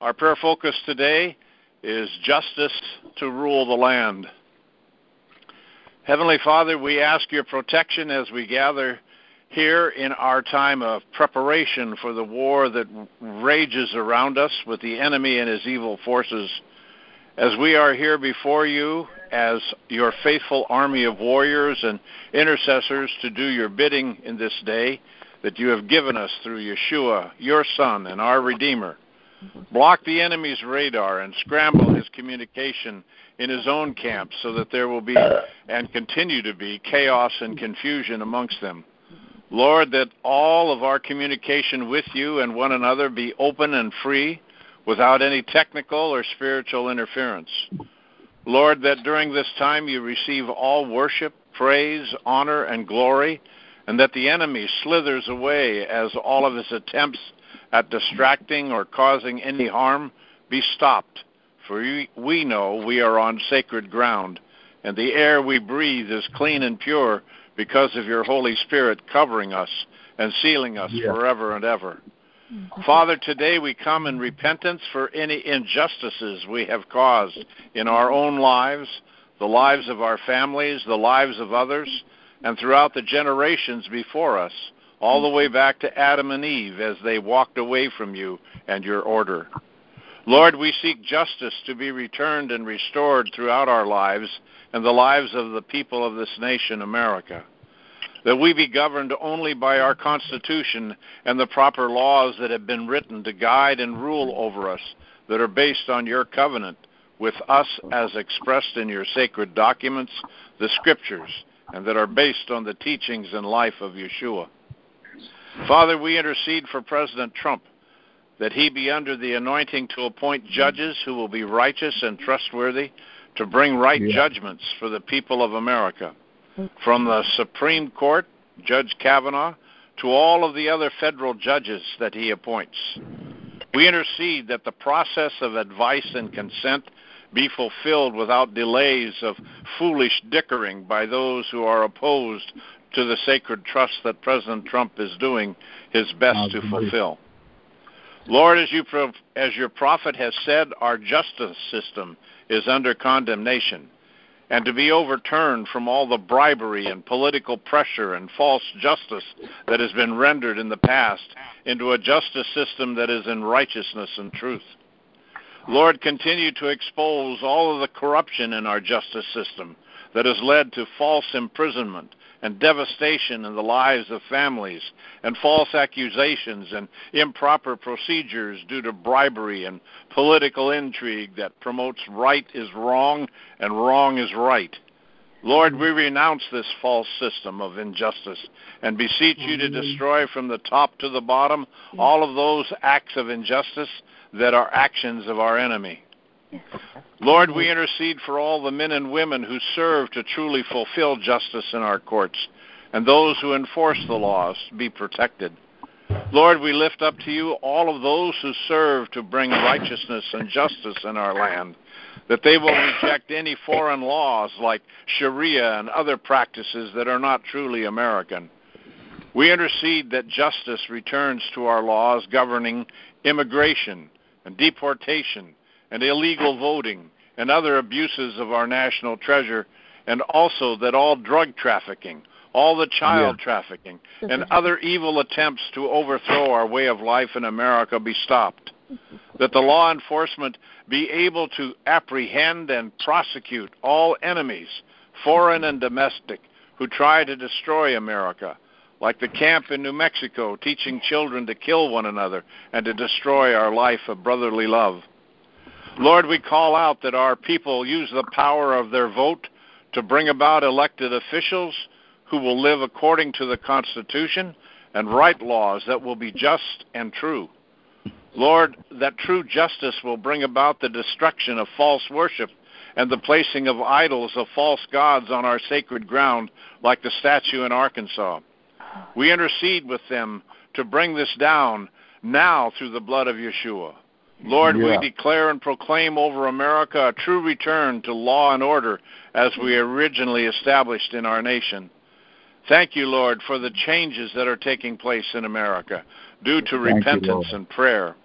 Our prayer focus today is justice to rule the land. Heavenly Father, we ask your protection as we gather here in our time of preparation for the war that rages around us with the enemy and his evil forces. As we are here before you as your faithful army of warriors and intercessors to do your bidding in this day that you have given us through Yeshua, your Son, and our Redeemer. Block the enemy's radar and scramble his communication in his own camp so that there will be and continue to be chaos and confusion amongst them. Lord, that all of our communication with you and one another be open and free without any technical or spiritual interference. Lord, that during this time you receive all worship, praise, honor, and glory, and that the enemy slithers away as all of his attempts at distracting or causing any harm be stopped. For we know we are on sacred ground, and the air we breathe is clean and pure because of your Holy Spirit covering us and sealing us yeah. forever and ever. Mm-hmm. Father, today we come in repentance for any injustices we have caused in our own lives, the lives of our families, the lives of others, and throughout the generations before us, all the way back to Adam and Eve as they walked away from you and your order. Lord, we seek justice to be returned and restored throughout our lives and the lives of the people of this nation, America. That we be governed only by our Constitution and the proper laws that have been written to guide and rule over us, that are based on your covenant with us as expressed in your sacred documents, the Scriptures, and that are based on the teachings and life of Yeshua. Father, we intercede for President Trump that he be under the anointing to appoint judges who will be righteous and trustworthy to bring right yeah. judgments for the people of America. From the Supreme Court, Judge Kavanaugh, to all of the other federal judges that he appoints. We intercede that the process of advice and consent be fulfilled without delays of foolish dickering by those who are opposed to the sacred trust that President Trump is doing his best to fulfill. Lord, as, you, as your prophet has said, our justice system is under condemnation and to be overturned from all the bribery and political pressure and false justice that has been rendered in the past into a justice system that is in righteousness and truth. Lord, continue to expose all of the corruption in our justice system that has led to false imprisonment and devastation in the lives of families, and false accusations and improper procedures due to bribery and political intrigue that promotes right is wrong and wrong is right. Lord, we renounce this false system of injustice and beseech you to destroy from the top to the bottom all of those acts of injustice that are actions of our enemy. Lord, we intercede for all the men and women who serve to truly fulfill justice in our courts and those who enforce the laws be protected. Lord, we lift up to you all of those who serve to bring righteousness and justice in our land, that they will reject any foreign laws like Sharia and other practices that are not truly American. We intercede that justice returns to our laws governing immigration and deportation and illegal voting and other abuses of our national treasure, and also that all drug trafficking, all the child yeah. trafficking, and other evil attempts to overthrow our way of life in America be stopped. That the law enforcement be able to apprehend and prosecute all enemies, foreign and domestic, who try to destroy America, like the camp in New Mexico teaching children to kill one another and to destroy our life of brotherly love. Lord, we call out that our people use the power of their vote to bring about elected officials who will live according to the Constitution and write laws that will be just and true. Lord, that true justice will bring about the destruction of false worship and the placing of idols of false gods on our sacred ground, like the statue in Arkansas. We intercede with them to bring this down now through the blood of Yeshua. Lord, yeah. we declare and proclaim over America a true return to law and order as we originally established in our nation. Thank you, Lord, for the changes that are taking place in America due to Thank repentance you, and prayer.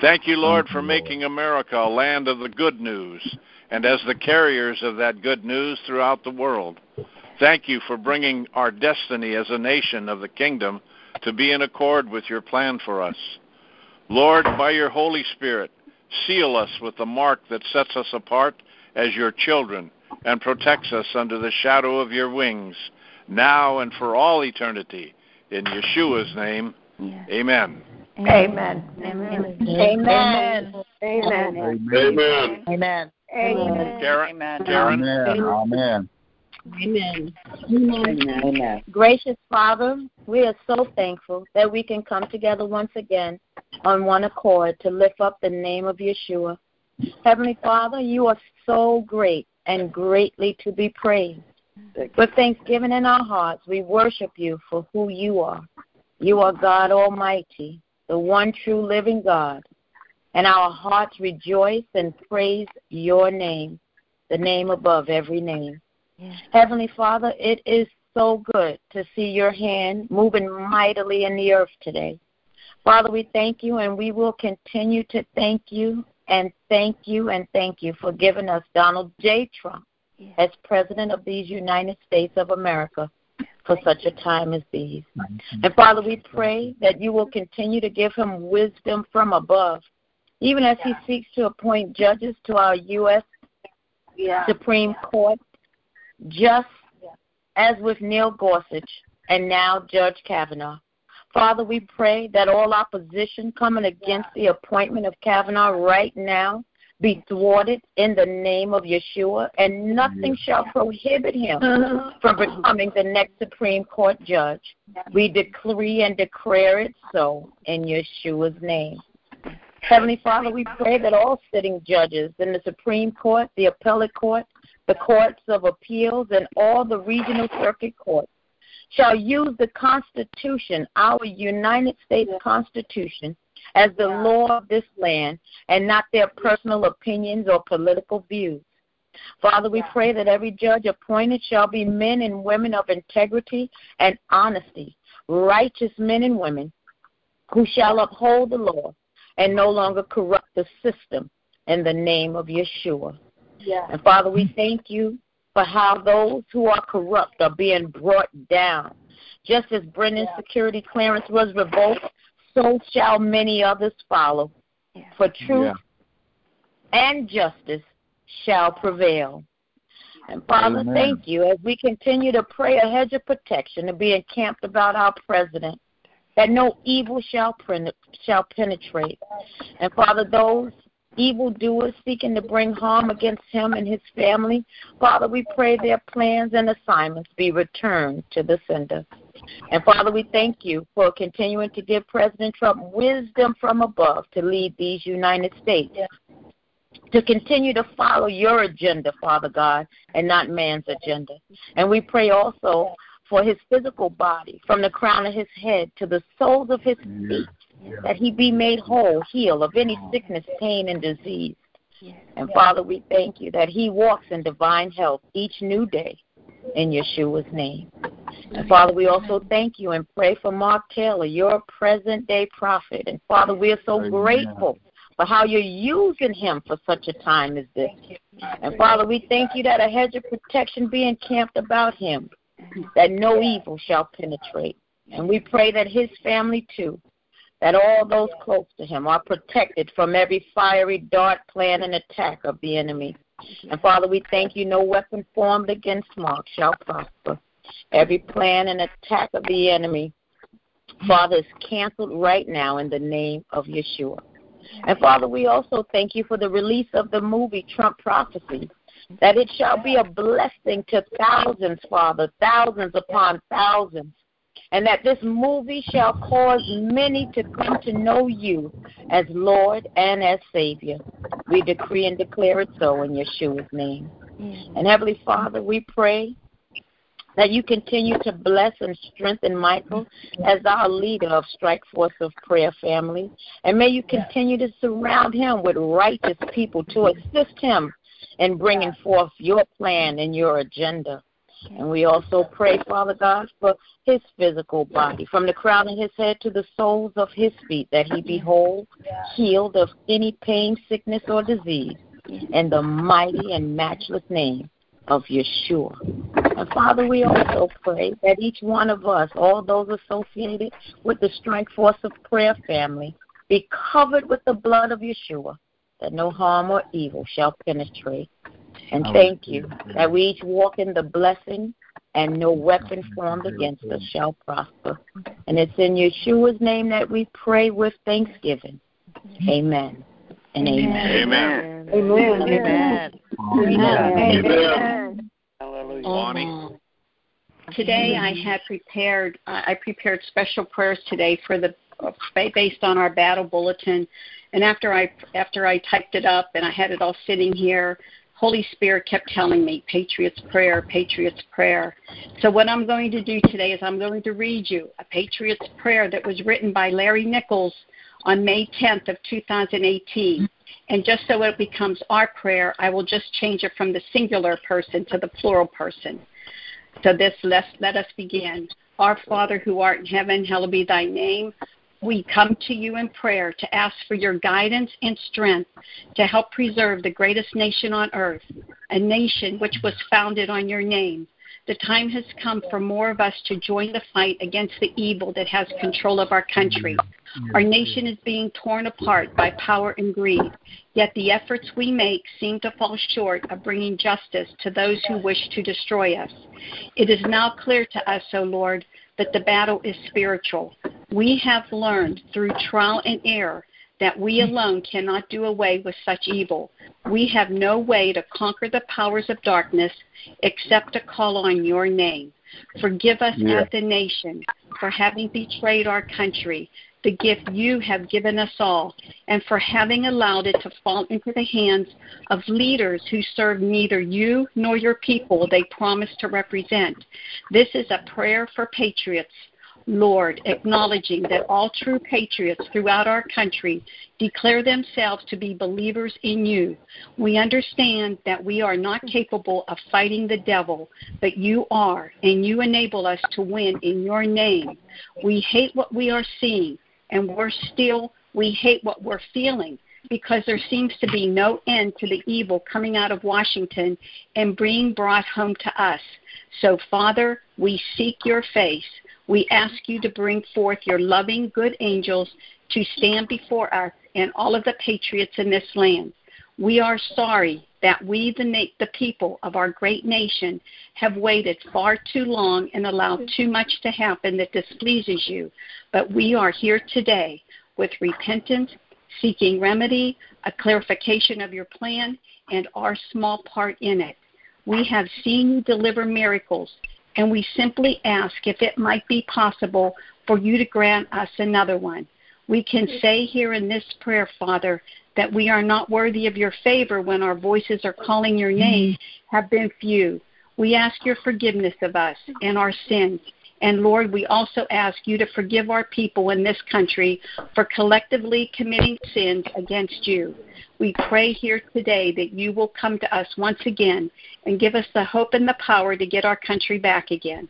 Thank you, Lord, for making America a land of the good news and as the carriers of that good news throughout the world. Thank you for bringing our destiny as a nation of the kingdom to be in accord with your plan for us. Lord, by your Holy Spirit, seal us with the mark that sets us apart as your children and protects us under the shadow of your wings, now and for all eternity. In Yeshua's name, amen. Amen. Amen. Amen. Amen. Amen. Amen. Amen. Karen? Karen? Amen. Amen. Amen. Amen. Amen. Gracious Father, we are so thankful that we can come together once again on one accord to lift up the name of Yeshua. Heavenly Father, you are so great and greatly to be praised. With thanksgiving in our hearts, we worship you for who you are. You are God Almighty, the one true living God. And our hearts rejoice and praise your name, the name above every name. Heavenly Father, it is so good to see your hand moving mightily in the earth today. Father, we thank you and we will continue to thank you and thank you and thank you for giving us Donald J. Trump as President of these United States of America for such a time as these. And Father, we pray that you will continue to give him wisdom from above, even as he seeks to appoint judges to our U.S. Supreme Court, just as with Neil Gorsuch and now Judge Kavanaugh. Father, we pray that all opposition coming against the appointment of Kavanaugh right now be thwarted in the name of Yeshua, and nothing shall prohibit him uh-huh. from becoming the next Supreme Court judge. We decree and declare it so in Yeshua's name. Heavenly Father, we pray that all sitting judges in the Supreme Court, the Appellate Court, the Courts of Appeals, and all the regional circuit courts shall use the Constitution, our United States Constitution, as the law of this land and not their personal opinions or political views. Father, we pray that every judge appointed shall be men and women of integrity and honesty, righteous men and women who shall uphold the law and no longer corrupt the system in the name of Yeshua. Yeah. And Father, we thank you for how those who are corrupt are being brought down. Just as Brennan's security clearance was revoked, so shall many others follow. For truth and justice shall prevail. And Father, Amen. thank you as we continue to pray a hedge of protection to be encamped about our president, that no evil shall, pen- shall penetrate. And Father, those evildoers seeking to bring harm against him and his family, Father, we pray their plans and assignments be returned to the sender. And Father, we thank you for continuing to give President Trump wisdom from above to lead these United States. To continue to follow your agenda, Father God, and not man's agenda. And we pray also for his physical body, from the crown of his head to the soles of his feet, that he be made whole, heal of any sickness, pain, and disease. And Father, we thank you that he walks in divine health each new day in Yeshua's name. And Father, we also thank you and pray for Mark Taylor, your present day prophet. And Father, we are so grateful for how you're using him for such a time as this. And Father, we thank you that a hedge of protection be encamped about him, that no evil shall penetrate. And we pray that his family too, that all those close to him are protected from every fiery dart, plan, and attack of the enemy. And Father, we thank you, no weapon formed against Mark shall prosper. Every plan and attack of the enemy, Father, is canceled right now in the name of Yeshua. And Father, we also thank you for the release of the movie Trump Prophecy, that it shall be a blessing to thousands, Father, thousands upon thousands. And that this movie shall cause many to come to know you as Lord and as Savior. We decree and declare it so in Yeshua's name. And Heavenly Father, we pray that you continue to bless and strengthen Michael as our leader of Strike Force of Prayer family. And may you continue to surround him with righteous people to assist him in bringing forth your plan and your agenda. And we also pray, Father God, for his physical body, from the crown of his head to the soles of his feet, that he be whole, healed of any pain, sickness, or disease, in the mighty and matchless name of Yeshua. And Father, we also pray that each one of us, all those associated with the Strike Force of Prayer family, be covered with the blood of Yeshua, that no harm or evil shall penetrate. And thank you that we each walk in the blessing and no weapon formed against us shall prosper. And it's in Yeshua's name that we pray with thanksgiving. Amen. And amen. Amen. Amen. Amen. Amen. Amen. Hallelujah. Bonnie. Today I had prepared I prepared special prayers today for the uh, based on our battle bulletin and after I after I typed it up and I had it all sitting here Holy Spirit kept telling me Patriots prayer Patriots prayer. So what I'm going to do today is I'm going to read you a Patriots prayer that was written by Larry Nichols on May 10th of 2018 and just so it becomes our prayer I will just change it from the singular person to the plural person. So this let let us begin. Our Father who art in heaven hallowed be thy name we come to you in prayer to ask for your guidance and strength to help preserve the greatest nation on earth, a nation which was founded on your name. The time has come for more of us to join the fight against the evil that has control of our country. Our nation is being torn apart by power and greed, yet the efforts we make seem to fall short of bringing justice to those who wish to destroy us. It is now clear to us, O Lord, that the battle is spiritual. We have learned through trial and error that we alone cannot do away with such evil. We have no way to conquer the powers of darkness except to call on your name. Forgive us yeah. as a nation for having betrayed our country, the gift you have given us all, and for having allowed it to fall into the hands of leaders who serve neither you nor your people they promise to represent. This is a prayer for patriots. Lord, acknowledging that all true patriots throughout our country declare themselves to be believers in you. We understand that we are not capable of fighting the devil, but you are, and you enable us to win in your name. We hate what we are seeing, and we're still, we hate what we're feeling because there seems to be no end to the evil coming out of Washington and being brought home to us. So, Father, we seek your face. We ask you to bring forth your loving, good angels to stand before us and all of the patriots in this land. We are sorry that we, the, na- the people of our great nation, have waited far too long and allowed too much to happen that displeases you. But we are here today with repentance, seeking remedy, a clarification of your plan, and our small part in it. We have seen you deliver miracles, and we simply ask if it might be possible for you to grant us another one. We can say here in this prayer, Father, that we are not worthy of your favor when our voices are calling your mm-hmm. name have been few. We ask your forgiveness of us and our sins. And Lord, we also ask you to forgive our people in this country for collectively committing sins against you. We pray here today that you will come to us once again and give us the hope and the power to get our country back again.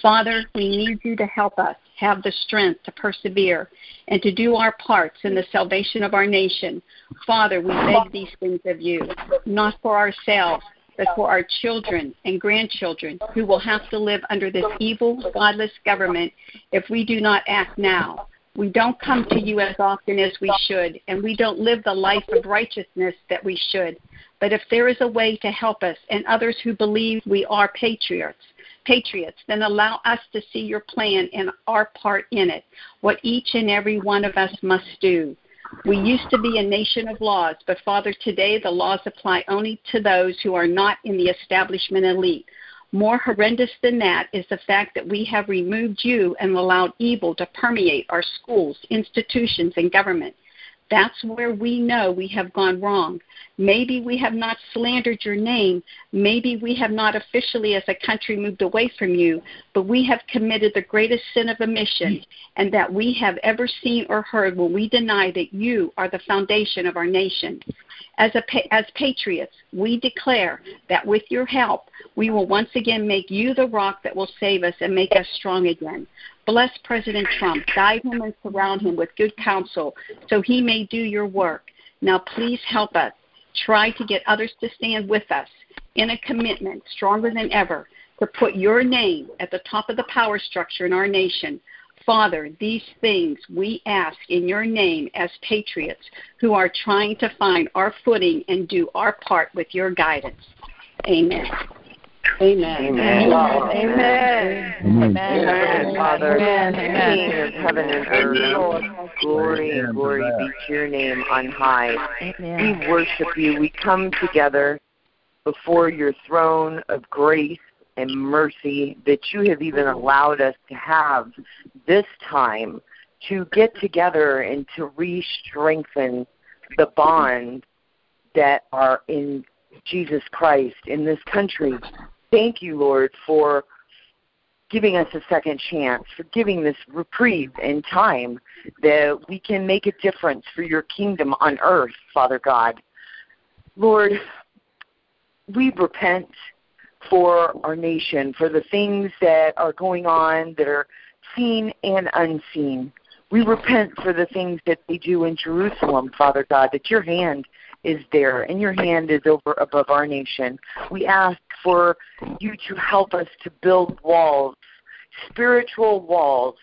Father, we need you to help us have the strength to persevere and to do our parts in the salvation of our nation. Father, we beg these things of you, not for ourselves, but for our children and grandchildren who will have to live under this evil, godless government if we do not act now. We don't come to you as often as we should, and we don't live the life of righteousness that we should. But if there is a way to help us and others who believe we are patriots, patriots, then allow us to see your plan and our part in it, what each and every one of us must do. We used to be a nation of laws, but Father, today the laws apply only to those who are not in the establishment elite. More horrendous than that is the fact that we have removed you and allowed evil to permeate our schools, institutions, and government. That's where we know we have gone wrong. Maybe we have not slandered your name. Maybe we have not officially, as a country, moved away from you, but we have committed the greatest sin of omission and that we have ever seen or heard when we deny that you are the foundation of our nation. As, a, as patriots, we declare that with your help, we will once again make you the rock that will save us and make us strong again. Bless President Trump. Guide him and surround him with good counsel so he may do your work. Now, please help us. Try to get others to stand with us in a commitment stronger than ever to put your name at the top of the power structure in our nation. Father, these things we ask in your name as patriots who are trying to find our footing and do our part with your guidance. Amen. Amen. Amen. Amen. Amen. Amen. Father, Amen. King of heaven and earth, glory, and glory be to your name on high. We worship you. We come together before your throne of grace and mercy that you have even allowed us to have this time to get together and to re strengthen the bonds that are in Jesus Christ in this country. Thank you, Lord, for giving us a second chance, for giving this reprieve and time that we can make a difference for your kingdom on earth, Father God. Lord, we repent for our nation, for the things that are going on that are seen and unseen. We repent for the things that they do in Jerusalem, Father God, that your hand is there and your hand is over above our nation. We ask for you to help us to build walls, spiritual walls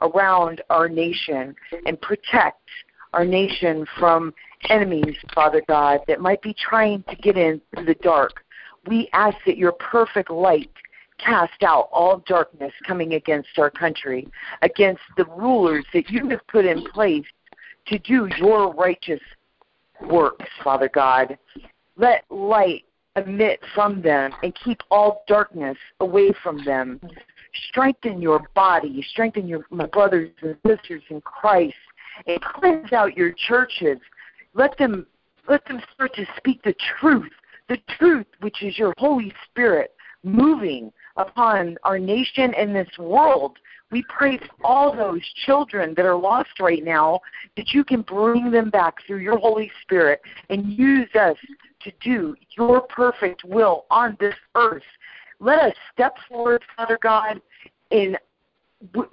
around our nation and protect our nation from enemies, Father God, that might be trying to get in through the dark. We ask that your perfect light cast out all darkness coming against our country, against the rulers that you have put in place to do your righteous works, Father God. Let light emit from them and keep all darkness away from them. Strengthen your body, strengthen your my brothers and sisters in Christ, and cleanse out your churches. Let them let them start to speak the truth, the truth which is your Holy Spirit moving upon our nation and this world. We for all those children that are lost right now that you can bring them back through your Holy Spirit and use us to do your perfect will on this earth. Let us step forward, Father God, in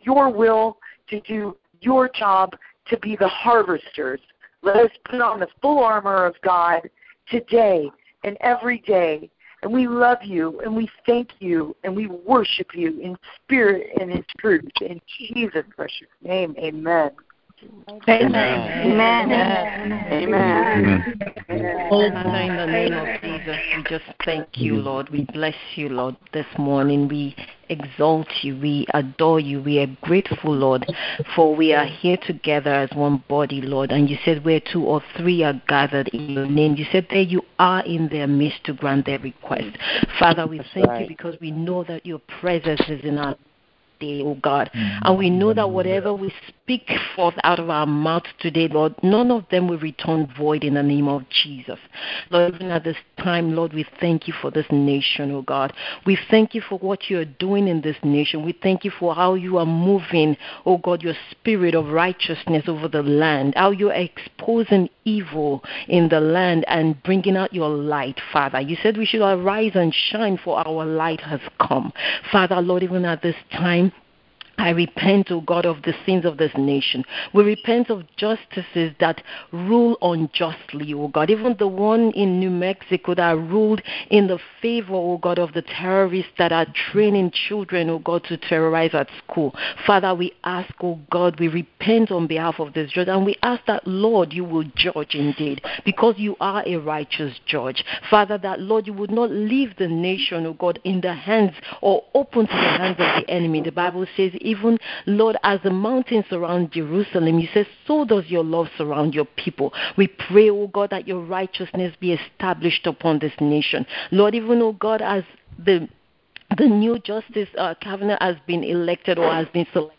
your will to do your job to be the harvesters. Let us put on the full armor of God today and every day and we love you and we thank you and we worship you in spirit and in truth. In Jesus' precious name, amen. Amen. Amen. Amen. Father, in the name of Jesus, we just thank you, Lord. We bless you, Lord, this morning. We exalt you. We adore you. We are grateful, Lord, for we are here together as one body, Lord. And you said where two or three are gathered in your name. You said there you are in their midst to grant their request. Father, we thank you because we know that your presence is in our day, oh God. Mm-hmm. And we know that whatever we speak forth out of our mouths today, Lord, none of them will return void in the name of Jesus. Lord, even at this time, Lord, we thank you for this nation, oh God. We thank you for what you're doing in this nation. We thank you for how you are moving, oh God, your spirit of righteousness over the land, how you're exposing evil in the land and bringing out your light, Father. You said we should arise and shine, for our light has come. Father, Lord, even at this time, I repent, O God, of the sins of this nation. We repent of justices that rule unjustly, O God. Even the one in New Mexico that ruled in the favor, O God, of the terrorists that are training children, O God, to terrorize at school. Father, we ask, O God, we repent on behalf of this judge, and we ask that, Lord, you will judge indeed, because you are a righteous judge. Father, that, Lord, you would not leave the nation, O God, in the hands or open to the hands of the enemy. The Bible says, even, Lord, as the mountains surround Jerusalem, you say, so does your love surround your people. We pray, oh God, that your righteousness be established upon this nation. Lord, even, oh God, as the the new justice uh, cabinet has been elected or has been selected.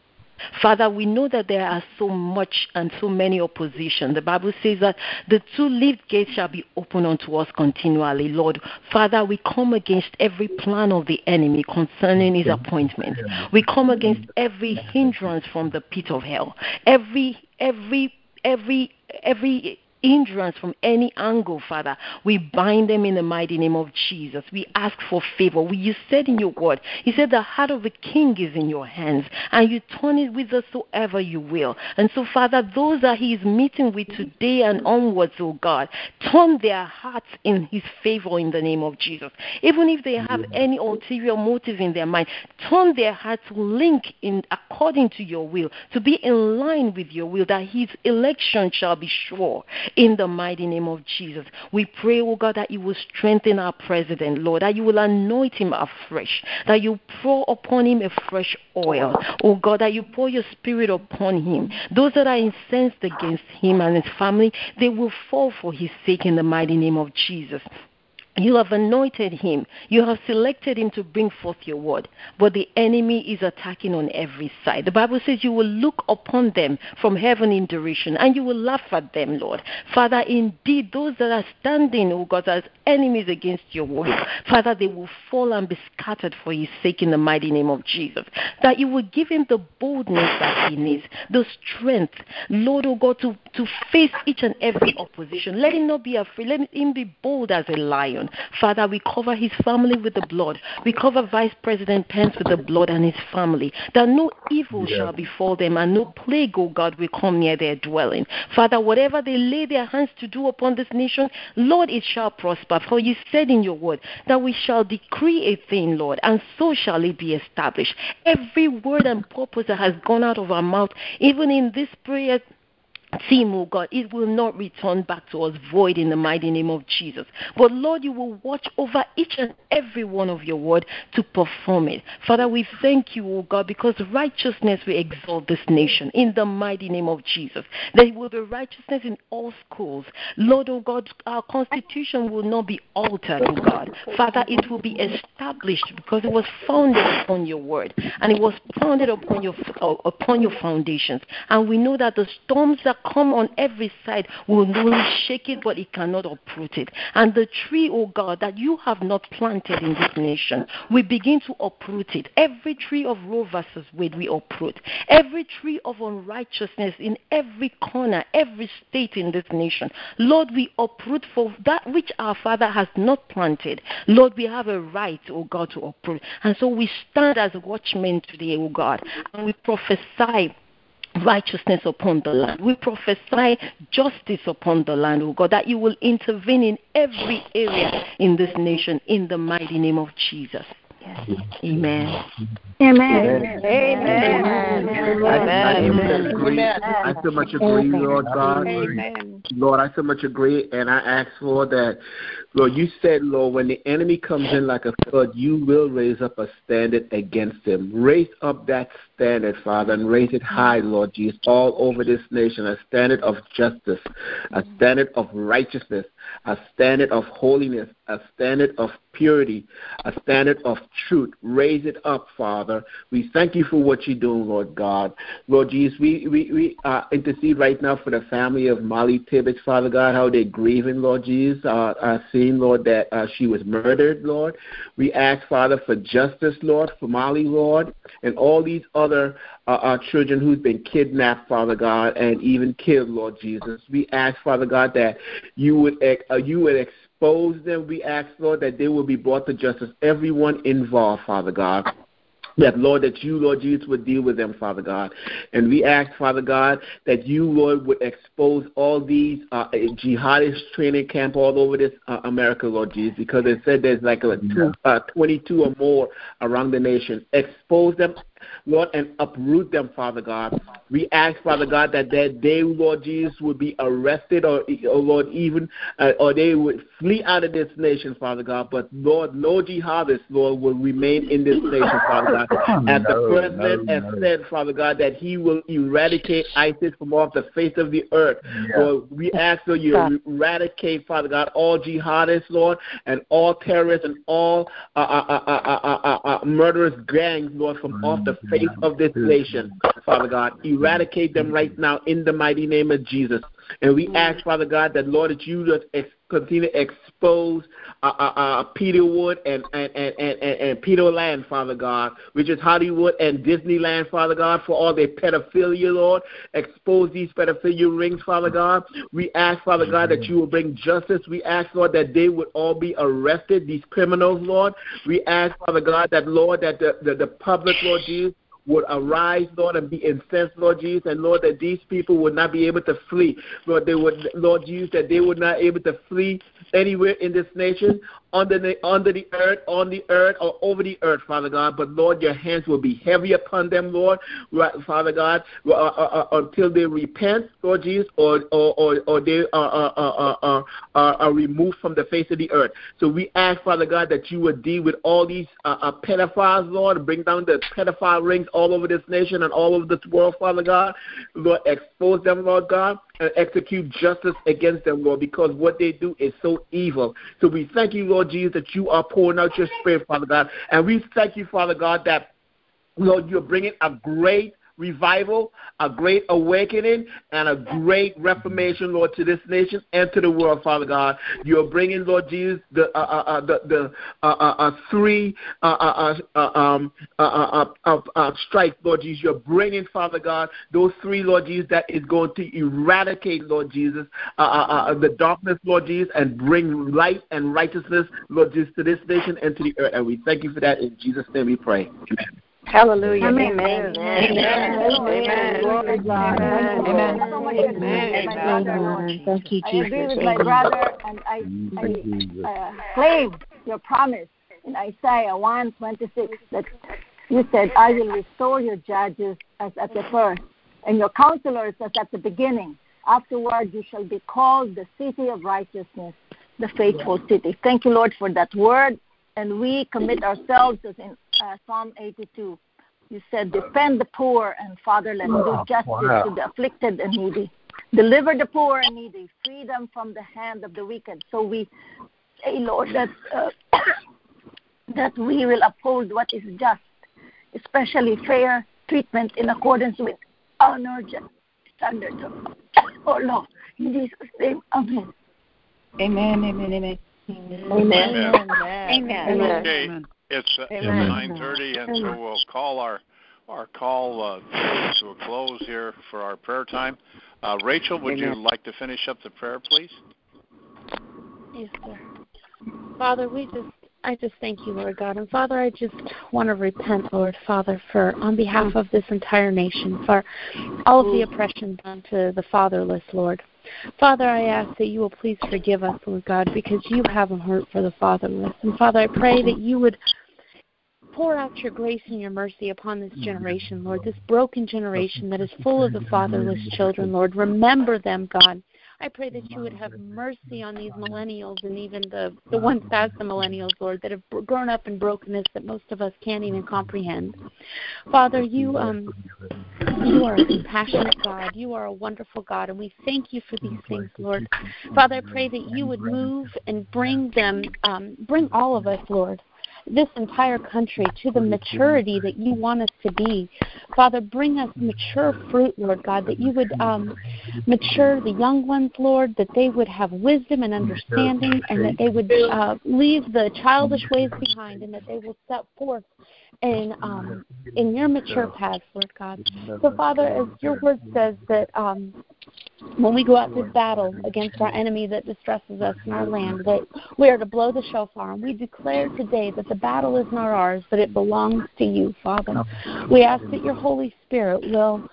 Father, we know that there are so much and so many opposition. The Bible says that the two lift gates shall be open unto us continually, Lord. Father, we come against every plan of the enemy concerning his appointment. We come against every hindrance from the pit of hell. Every every every every hindrance from any angle, Father. We bind them in the mighty name of Jesus. We ask for favor. We, you said in your word, you said the heart of the king is in your hands, and you turn it with us whithersoever you will. And so, Father, those that he is meeting with today and onwards, oh God, turn their hearts in his favor in the name of Jesus. Even if they have any ulterior motive in their mind, turn their hearts to link in according to your will, to be in line with your will, that his election shall be sure in the mighty name of Jesus. We pray, oh God, that you will strengthen our president, Lord, that you will anoint him afresh, that you pour upon him a fresh oil, oh God, that you pour your spirit upon him. Those that are incensed against him and his family, they will fall for his sake in the mighty name of Jesus. You have anointed him. You have selected him to bring forth your word. But the enemy is attacking on every side. The Bible says you will look upon them from heaven in derision and you will laugh at them, Lord. Father, indeed, those that are standing, oh God, as enemies against your word, Father, they will fall and be scattered for his sake in the mighty name of Jesus. That you will give him the boldness that he needs, the strength, Lord, oh God, to, to face each and every opposition. Let him not be afraid. Let him be bold as a lion. Father, we cover his family with the blood. We cover Vice President Pence with the blood and his family. That no evil shall befall them and no plague, O God, will come near their dwelling. Father, whatever they lay their hands to do upon this nation, Lord, it shall prosper. For you said in your word that we shall decree a thing, Lord, and so shall it be established. Every word and purpose that has gone out of our mouth, even in this prayer team, oh God, it will not return back to us void in the mighty name of Jesus. But Lord, you will watch over each and every one of your word to perform it. Father, we thank you, oh God, because righteousness will exalt this nation in the mighty name of Jesus. There will be righteousness in all schools. Lord, oh God, our constitution will not be altered, oh God. Father, it will be established because it was founded upon your word and it was founded upon your upon your foundations. And we know that the storms that come on every side will only shake it, but it cannot uproot it. And the tree, oh God, that you have not planted in this nation, we begin to uproot it. Every tree of Roe versus Wade, we uproot. Every tree of unrighteousness in every corner, every state in this nation, Lord, we uproot for that which our Father has not planted. Lord, we have a right, oh God, to uproot. And so we stand as watchmen today, oh God, and we prophesy righteousness upon the land. We prophesy justice upon the land, oh God, that you will intervene in every area in this nation in the mighty name of Jesus. Yes. Amen. Amen. Amen. Amen. I so much agree, Lord God. Lord, I so much agree, and I ask, for that Lord, you said, Lord, when the enemy comes in like a flood, you will raise up a standard against him. Raise up that standard, Father, and raise it high, Lord Jesus, all over this nation. A standard of justice, a standard of righteousness, a standard of holiness, a standard of purity, a standard of truth. Raise it up, Father. We thank you for what you're doing, Lord God. Lord Jesus, we, we, we uh, intercede right now for the family of Molly Tibbetts, Father God, how they're grieving, Lord Jesus. Uh, I Lord, that uh, she was murdered, Lord. We ask, Father, for justice, Lord, for Molly, Lord, and all these other uh, uh, children who've been kidnapped, Father God, and even killed, Lord Jesus. We ask, Father God, that you would uh, you would expose them. We ask, Lord, that they will be brought to justice. Everyone involved, Father God that Lord, that you, Lord Jesus, would deal with them, Father God. And we ask, Father God, that you, Lord, would expose all these uh, jihadist training camp all over this uh, America, Lord Jesus, because it said there's like a two, uh, 22 or more around the nation. Expose them Lord, and uproot them, Father God. We ask, Father God, that that they, Lord Jesus, would be arrested or, or Lord, even, uh, or they would flee out of this nation, Father God. But, Lord, no jihadists, Lord, will remain in this nation, Father God. As the President has said, Father God, that he will eradicate ISIS from off the face of the earth. Yeah. Lord, we ask, Lord, you eradicate, Father God, all jihadists, Lord, and all terrorists and all uh, uh, uh, uh, uh, uh murderous gangs, Lord, from off the the face of this nation, Father God. Eradicate them right now in the mighty name of Jesus. And we ask, Father God, that Lord, that you just continue to expose uh, uh, uh, Peter Peterwood and and, and, and, and Peterland, Father God, which is Hollywood and Disneyland, Father God, for all their pedophilia, Lord. Expose these pedophilia rings, Father God. We ask, Father God, that you will bring justice. We ask, Lord, that they would all be arrested, these criminals, Lord. We ask, Father God, that, Lord, that the, the, the public, Lord Jesus, would arise, Lord, and be incensed, Lord Jesus, and Lord, that these people would not be able to flee. Lord, they would, Lord Jesus, that they would not able to flee anywhere in this nation, under the under the earth, on the earth, or over the earth, Father God. But Lord, your hands will be heavy upon them, Lord, right, Father God, uh, uh, uh, until they repent, Lord Jesus, or or or, or they are, are, are, are, are removed from the face of the earth. So we ask, Father God, that you would deal with all these uh, uh, pedophiles, Lord, bring down the pedophile rings all over this nation and all over this world, Father God. Lord, expose them, Lord God execute justice against them, Lord, because what they do is so evil. So we thank you, Lord Jesus, that you are pouring out your spirit, Father God. And we thank you, Father God, that, Lord, you're bringing a great revival, a great awakening, and a great reformation, Lord, to this nation and to the world, Father God. You're bringing, Lord Jesus, the uh, uh, uh the, the uh, uh, uh three um, strikes, Lord Jesus. You're bringing, Father God, those three, Lord Jesus, that is going to eradicate, Lord Jesus, the darkness, Lord Jesus, and bring light and righteousness, Lord Jesus, to this nation and to the earth. And we thank you for that. In Jesus' name we pray. Amen. Hallelujah. Amen. Amen. Amen. Amen. Amen. Thank you, Jesus. I agree with my brother, and I, I uh, claim your promise in Isaiah 1:26 that you said, "I will restore your judges as at the first, and your counselors as at the beginning. Afterward, you shall be called the city of righteousness, the faithful city." Thank you, Lord, for that word and we commit ourselves as in uh, Psalm 82. You said, defend the poor and fatherless, do justice wow. to the afflicted and needy. Deliver the poor and needy, free them from the hand of the wicked. So we say, Lord, that uh, that we will uphold what is just, especially fair treatment in accordance with honor standards of our law. In Jesus' name, Amen. Amen. Amen. Amen. Amen. Amen. Amen. Okay, it's uh, it's nine thirty, and so we'll call our our call uh, to a close here for our prayer time. Uh, Rachel, would Amen. you like to finish up the prayer, please? Yes, sir. Father, we just I just thank you, Lord God. And Father, I just want to repent, Lord Father, for on behalf of this entire nation, for all of the oppression done to the fatherless, Lord. Father, I ask that you will please forgive us, Lord God, because you have a heart for the fatherless. And Father, I pray that you would pour out your grace and your mercy upon this generation, Lord, this broken generation that is full of the fatherless children, Lord. Remember them, God. I pray that you would have mercy on these millennials and even the, the ones past the millennials, Lord, that have grown up in brokenness that most of us can't even comprehend. Father, you um, you are a compassionate God. You are a wonderful God, and we thank you for these things, Lord. Father, I pray that you would move and bring them, um, bring all of us, Lord, this entire country to the maturity that you want us to be. Father, bring us mature fruit, Lord God, that you would um, mature the young ones, Lord, that they would have wisdom and understanding, and that they would uh, leave the childish ways behind, and that they will step forth in um, in your mature paths, Lord God. So, Father, as your word says that um, when we go out to battle against our enemy that distresses us in our land, that we are to blow the shofar, and we declare today that the battle is not ours, but it belongs to you, Father. We ask that your Holy Spirit will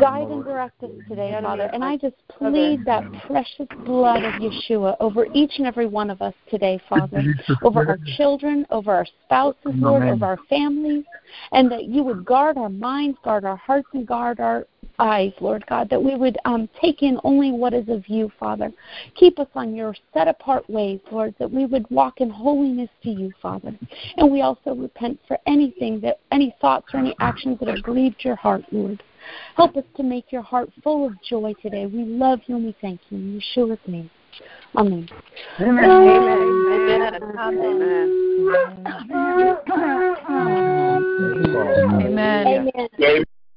Guide and direct us today, Father. And I just plead that precious blood of Yeshua over each and every one of us today, Father, over our children, over our spouses, Lord, over our families, and that you would guard our minds, guard our hearts, and guard our eyes, Lord God, that we would um, take in only what is of you, Father. Keep us on your set apart ways, Lord, that we would walk in holiness to you, Father. And we also repent for anything that, any thoughts or any actions that have grieved your heart, Lord. Help us to make your heart full of joy today. We love you and we thank you. In Yeshua's name. Amen. Amen. Amen. Amen. Amen. Amen. Amen.